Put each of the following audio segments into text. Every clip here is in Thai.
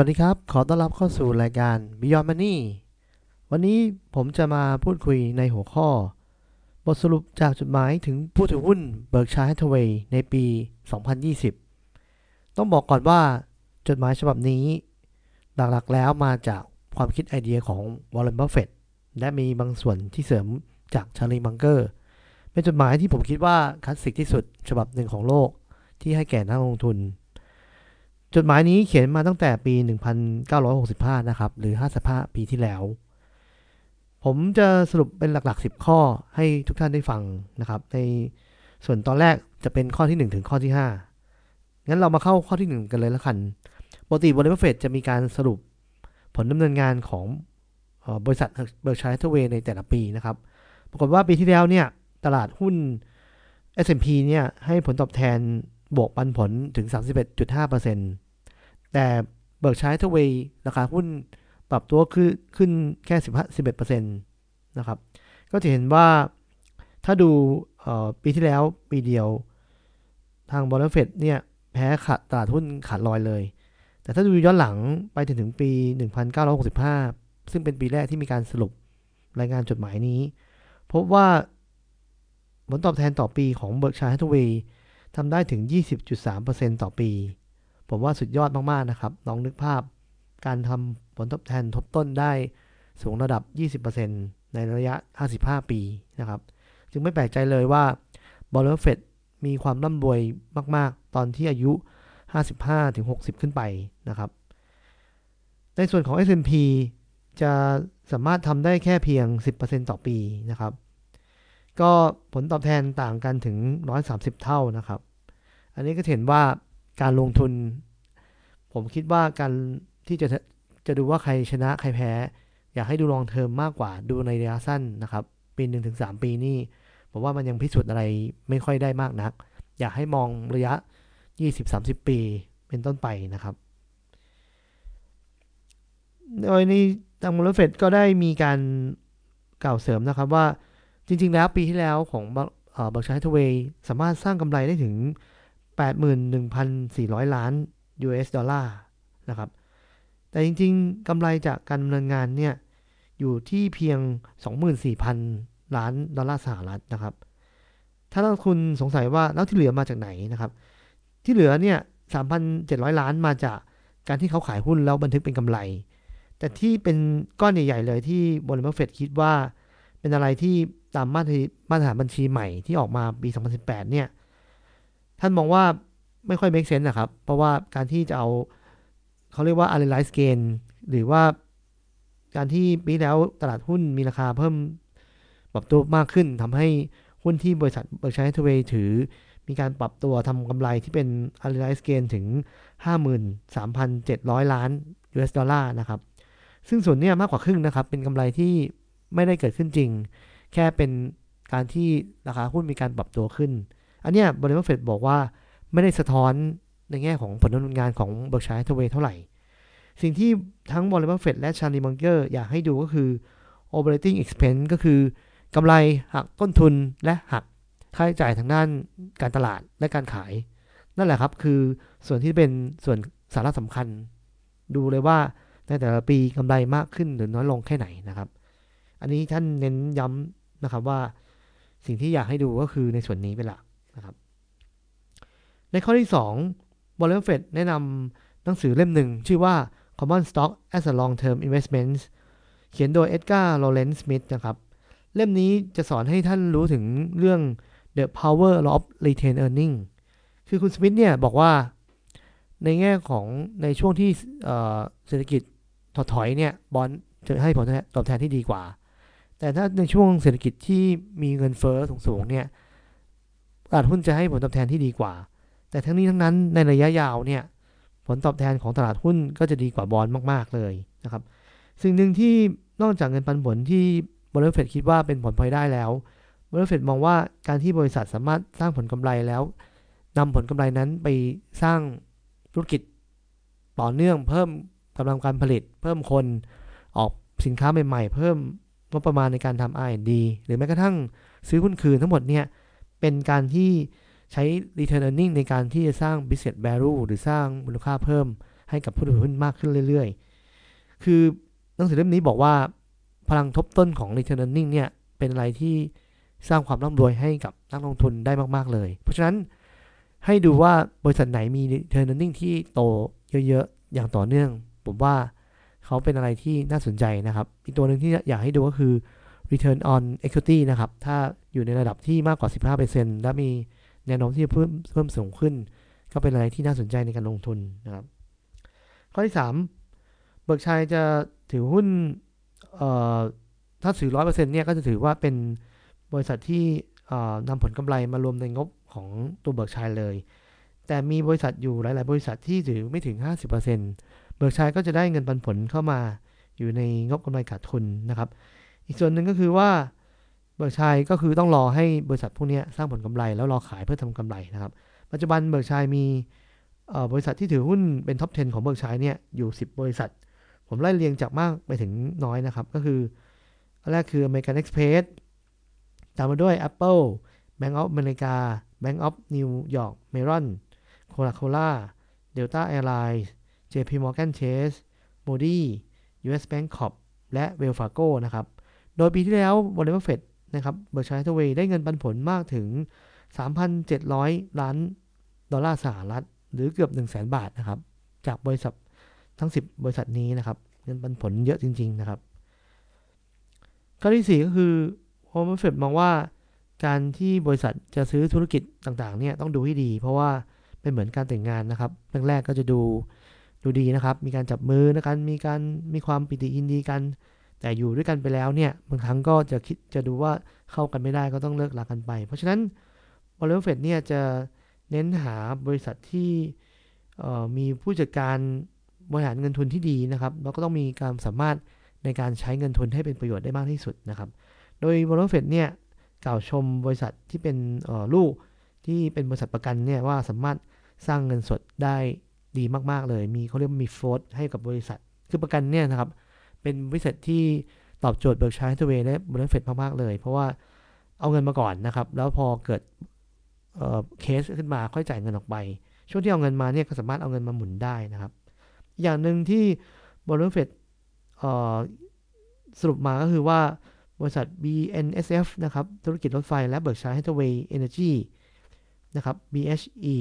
วัสดีครับ ขอต้อนรับเข้าสู่รายการ Beyond Money วันนี้ผมจะมาพูดคุยในหัวข้อ บทสรุปจากจดหมายถึงผู้ถือหุ้น Berkshire Hathaway ในปี 2020 ต้องบอกก่อนว่าจดหมายฉบับนี้ หลักๆแล้วมาจากความคิดไอเดียของ Warren Buffett และมีบางส่วนที่เสริมจาก Charlie Munger เป็นจดหมายที่ผมคิดว่าคลาสสิกที่สุดฉบับหนึ่งของโลกที่ให้แก่นักลงทุน จดหมายนี้เขียนมาตั้งแต่ปี 1965 นะครับ หรือ 55 ปีที่แล้ว ผมจะสรุปเป็นหลัก ๆ 10 ข้อให้ทุกท่านได้ฟังนะครับ ในส่วนตอนแรกจะเป็นข้อที่ 1 ถึงข้อที่ 5 งั้นเรามาเข้าข้อที่ 1 กันเลยละกันปกติบริษัทเฟดจะมีการสรุปผลดำเนินงานของบริษัทเบอร์ชัยทเวในแต่ละปีนะครับ ปรากฏว่าปีที่แล้วเนี่ย ตลาดหุ้น S&P เนี่ยให้ผลตอบแทน บวกปันผลถึง 31.5%แต่ Berkshire Hathaway ราคาหุ้นปรับตัวขึ้นขึ้นแค่15 11%นะครับ ก็จะเห็นว่าถ้าดูปีที่แล้วปีเดียว ทางบอลเฟดเนี่ยแพ้ขาดตลาดหุ้นขาดลอยเลย แต่ถ้าดูย้อนหลังไปถึงถึงปี 1965 ซึ่งเป็นปีแรกที่มีการสรุปรายงานจดหมายนี้ พบว่าผลตอบแทนต่อปีของ Berkshire Hathaway ทำได้ถึง 20.3%ต่อปี ผมว่าสุดยอดมาก ๆ นะครับ ลองนึกภาพ การทำผลตอบแทนทบต้นได้สูงระดับ 20%ในระยะ 55 ปีนะครับ จึงไม่แปลกใจเลยว่าบอลเลอร์เฟดมีความร่ำรวยมาก ๆ ตอนที่อายุ 55-60 ขึ้นไปนะครับ ในส่วนของ S&P จะสามารถทำได้แค่เพียง 10%ต่อปีนะครับ ก็ผลตอบแทนต่างกันถึง 130 เท่านะครับ อันนี้ก็เห็นว่าการลงทุน ผมคิดว่าการที่จะจะดูว่าใครชนะใครแพ้ อยากให้ดูลองเทอมมากกว่าดูในระยะสั้นนะครับ ปีหนึ่งถึงสามปีนี่ผมว่ามันยังพิสูจน์อะไรไม่ค่อยได้มากนัก อยากให้มองระยะ 20-30 ปีเป็นต้นไปนะครับ โดยในทางมูลเฟดก็ได้มีการกล่าวเสริมนะครับว่า จริง ๆ แล้วปีที่แล้วของบัคชัยทเวย์สามารถสร้างกำไรได้ถึง 81,400 ล้าน US ดอลลาร์นะครับ แต่จริง ๆกำไรจากการดำเนินงานเนี่ย อยู่ที่เพียง 24,000 ล้านดอลลาร์สหรัฐนะครับ ถ้าเราคุณสงสัยว่าแล้วที่เหลือมาจากไหนนะครับ ที่เหลือเนี่ย 3,700 ล้านมาจากการที่เขาขายหุ้นแล้วบันทึกเป็นกำไร แต่ที่เป็นก้อนใหญ่ ๆ เลยที่บริษัทเฟดคิดว่าเป็นอะไรที่ ตามมาตรมาตรฐานบัญชีใหม่ที่ออกมาปี 2018 เนี่ย ท่านมองว่าไม่ค่อย make sense นะครับ เพราะว่าการที่จะเอาเขาเรียกว่า unrealized gain หรือว่าการที่ปีแล้วตลาดหุ้นมีราคาเพิ่มปรับตัวมากขึ้นทำให้หุ้นที่บริษัท Berkshire Hathaway ถือ มีการปรับตัวทำกำไรที่เป็น unrealized gain ถึง 53,700 ล้าน US dollar นะครับ ซึ่งส่วนนี้มากกว่าครึ่งนะครับ เป็นกำไรที่ไม่ได้เกิดขึ้นจริง แค่เป็นการที่ราคาหุ้นมีการปรับตัวขึ้น อันนี้บริษัทเฟดบอกว่าไม่ได้สะท้อนในแง่ของผลดำเนินงานของ Berkshire Hathaway เท่าไหร่ สิ่งที่ทั้งบริษัทเฟดและชาลีมังเกอร์อยากให้ดูก็คือ operating expense ก็คือกำไรหักต้นทุนและหักค่าใช้จ่ายทางด้านการตลาดและการขาย นั่นแหละครับคือส่วนที่เป็นส่วนสาระสำคัญ ดูเลยว่าในแต่ละปีกำไรมากขึ้นหรือน้อยลงแค่ไหนนะครับ อันนี้ท่านเน้นย้ำ นะครับว่าสิ่งที่อยากให้ดูก็คือในส่วนนี้เป็นหลักนะครับ ในข้อที่2 Warren Buffett แนะนำหนังสือเล่มหนึ่ง ชื่อว่า Common Stock as a Long-Term Investment เขียนโดย Edgar Lawrence Smith นะครับ เล่มนี้จะสอนให้ท่านรู้ถึงเรื่อง the power of retained earning คือคุณสมิธเนี่ยบอกว่าในแง่ของในช่วงที่เศรษฐกิจถดถอยเนี่ยบอลจะให้ผลตอบแทนที่ดีกว่า แต่ถ้าในช่วงเศรษฐกิจที่มีเงินเฟอ้อสูงๆเนี่ยตลาดหุ้นจะให้ผลตอบแทนที่ดีกว่า แต่ทั้งนี้ทั้งนั้นในระยะยาวเนี่ยผลตอบแทนของตลาดหุ้นก็จะดีกว่าบอลมาก ๆ เลยนะครับ สิ่งหนึ่งที่นอกจากเงินปันผลที่บริษัทคิดว่าเป็นผลพลอยได้แล้วบริษัทมองว่าการที่บริษัทสามารถสร้างผลกำไรแล้วนำผลกำไรนั้นไปสร้างธุรกิจต่อเนื่อง เพิ่มกำลังการผลิต เพิ่มคนออกสินค้าใหม่ ๆ เพิ่ม งบประมาณในการทำ R&D หรือแม้กระทั่งซื้อหุ้นคืนทั้งหมดเนี่ย เป็นการที่ใช้ return earning ในการที่จะสร้าง business value หรือสร้างมูลค่าเพิ่มให้กับผู้ถือหุ้นมากขึ้นเรื่อยๆ คือหนังสือเล่มนี้บอกว่าพลังทบต้นของ return earning เนี่ย เป็นอะไรที่สร้างความร่ำรวยให้กับนักลงทุนได้มากๆเลย เพราะฉะนั้นให้ดูว่าบริษัทไหนมี return earning ที่โตเยอะๆ อย่างต่อเนื่อง ผมว่า เขาเป็นอะไรที่น่าสนใจนะครับ อีกตัวหนึ่งที่อยากให้ดูก็คือ return on equity นะครับ ถ้าอยู่ในระดับที่มากกว่า 15%และมีแนวโน้มที่จะเพิ่มเพิ่มสูงขึ้น ก็เป็นอะไรที่น่าสนใจในการลงทุนนะครับ ข้อที่ 3 เบิร์กชัยจะถือหุ้นถ้าถือ 100%เนี่ยก็จะถือว่าเป็นบริษัทที่นำผลกำไรมารวมในงบของตัว Berkshire เลย แต่มีบริษัทอยู่หลาย ๆ บริษัทที่ถือไม่ถึง 50% Berkshire ก็จะได้เงินปันผลเข้ามาอยู่ในงบกำไรขาดทุนนะครับ อีกส่วนหนึ่งก็คือว่า Berkshire ก็คือต้องรอให้บริษัทพวกนี้สร้างผลกำไรแล้วรอขายเพื่อทำกำไรนะครับ ปัจจุบัน Berkshire มีบริษัทที่ถือหุ้นเป็น top 10 ของ Berkshire เนี่ยอยู่ 10 บริษัท ผมไล่เรียงจากมากไปถึงน้อยนะครับ ก็คือแรกคือ American Express ตามมาด้วย Apple Bank of America Bank of New York Mellon Coca-Cola Delta Airlines JP Morgan Chase Moody US Bank Corp และ Wells Fargo นะครับ โดยปีที่แล้ว Warren Buffett นะครับเบอร์ชัยทเวย์ได้เงินปันผลมากถึง 3,700 ล้านดอลลาร์สหรัฐ หรือเกือบ 1 0 0 0 0แบาทนะครับ จากบริษัททั้ง 10 บริษัทนี้นะครับ เงินปันผลเยอะจริง ๆ นะครับข้อที่ 4 ก็คือ Warren Buffett มองว่าการที่บริษัทจะซื้อธุรกิจต่างๆเนี่ยต้องดูให้ดี เพราะว่าเป็นเหมือนการแต่งงานนะครับแรกๆก็จะดู ดูดีนะครับ มีการจับมือนะกันมีการมีความปิติยินดีกัน แต่อยู่ด้วยกันไปแล้วเนี่ยบางครั้งก็จะคิดจะดูว่าเข้ากันไม่ได้ก็ต้องเลิกลากันไป เพราะฉะนั้นบริษัทเฟดเนี่ยจะเน้นหาบริษัทที่มีผู้จัดการบริหารเงินทุนที่ดีนะครับแล้วก็ต้องมีการสามารถในการใช้เงินทุนให้เป็นประโยชน์ได้มากที่สุดนะครับ โดยบริษัทเฟดเนี่ยกล่าวชมบริษัทที่เป็นลูกที่เป็นบริษัทประกันเนี่ยว่าสามารถสร้างเงินสดได้ ดีมาก ๆ เลย มีเขาเรียกมี float ให้กับบริษัท คือประกันเนี่ยนะครับ เป็นบริษัทที่ตอบโจทย์ Berkshire Hathaway และบริษัทเฟดมาก ๆ เลย เพราะว่าเอาเงินมาก่อนนะครับ แล้วพอเกิดเคสขึ้นมาค่อยจ่ายเงินออกไป ช่วงที่เอาเงินมาเนี่ยก็สามารถเอาเงินมาหมุนได้นะครับ อย่างหนึ่งที่บริษัทเฟดสรุปมาก็คือว่าบริษัท BNSF นะครับ ธุรกิจรถไฟและ Berkshire Hathaway Energy นะครับ BHE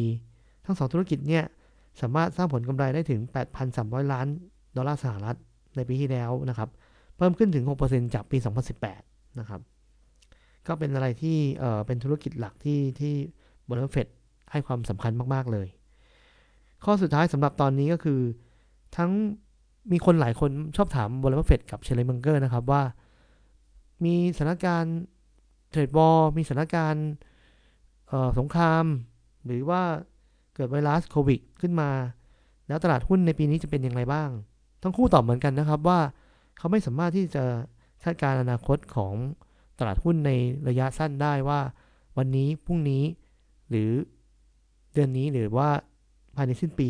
ทั้งสองธุรกิจเนี่ย สามารถสร้างผลกำไรได้ถึง 8,300 ล้านดอลลาร์สหรัฐในปีที่แล้วนะครับ เพิ่มขึ้นถึง 6%จากปี 2018 นะครับ ก็เป็นอะไรที่เอ่อเป็นธุรกิจหลักที่ที่บริษัทเฟดให้ความสำคัญมาก ๆ เลย ข้อสุดท้ายสำหรับตอนนี้ก็คือ ทั้งมีคนหลายคนชอบถามบริษัทเฟดกับเชลเลมังเกอร์นะครับว่า มีสถานการณ์เทรดบอลมีสถานการณ์สงคราม หรือว่า เกิดไวรัสโควิดขึ้นมา แล้วตลาดหุ้นในปีนี้จะเป็นอย่างไรบ้าง ทั้งคู่ตอบเหมือนกันนะครับว่า เขาไม่สามารถที่จะคาดการณ์อนาคตของตลาดหุ้นในระยะสั้นได้ว่า วันนี้พรุ่งนี้หรือเดือนนี้หรือว่าภายในสิ้นปี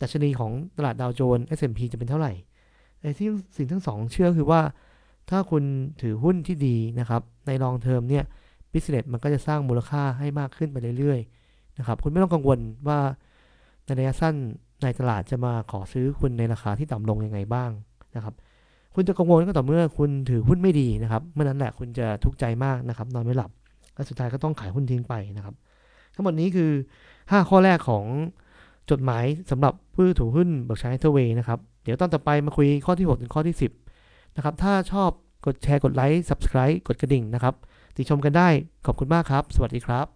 ดัชนีของตลาดดาวโจนส์ S&P จะเป็นเท่าไหร่ไอ้ที่สิ่งทั้งสองเชื่อคือว่า ถ้าคุณถือหุ้นที่ดีนะครับ ในลองเทอมเนี่ยบิสเนสมันก็จะสร้างมูลค่าให้มากขึ้นไปเรื่อย นะครับ คุณไม่ต้องกังวลว่าในระยะสั้นนายตลาดจะมาขอซื้อคุณในราคาที่ต่ำลงยังไงบ้างนะครับ คุณจะกังวลก็ต่อเมื่อคุณถือหุ้นไม่ดีนะครับ เมื่อนั้นแหละคุณจะทุกข์ใจมากนะครับ นอนไม่หลับ และสุดท้ายก็ต้องขายหุ้นทิ้งไปนะครับ ทั้งหมดนี้คือ 5 ข้อแรกของจดหมายสำหรับผู้ถือหุ้น Berkshire Hathaway นะครับ เดี๋ยวตอนต่อไปมาคุยข้อที่ 6 ถึงข้อที่ 10 นะครับ ถ้าชอบกดแชร์กดไลค์ subscribe กดกระดิ่งนะครับ ติชมกันได้ขอบคุณมากครับ สวัสดีครับ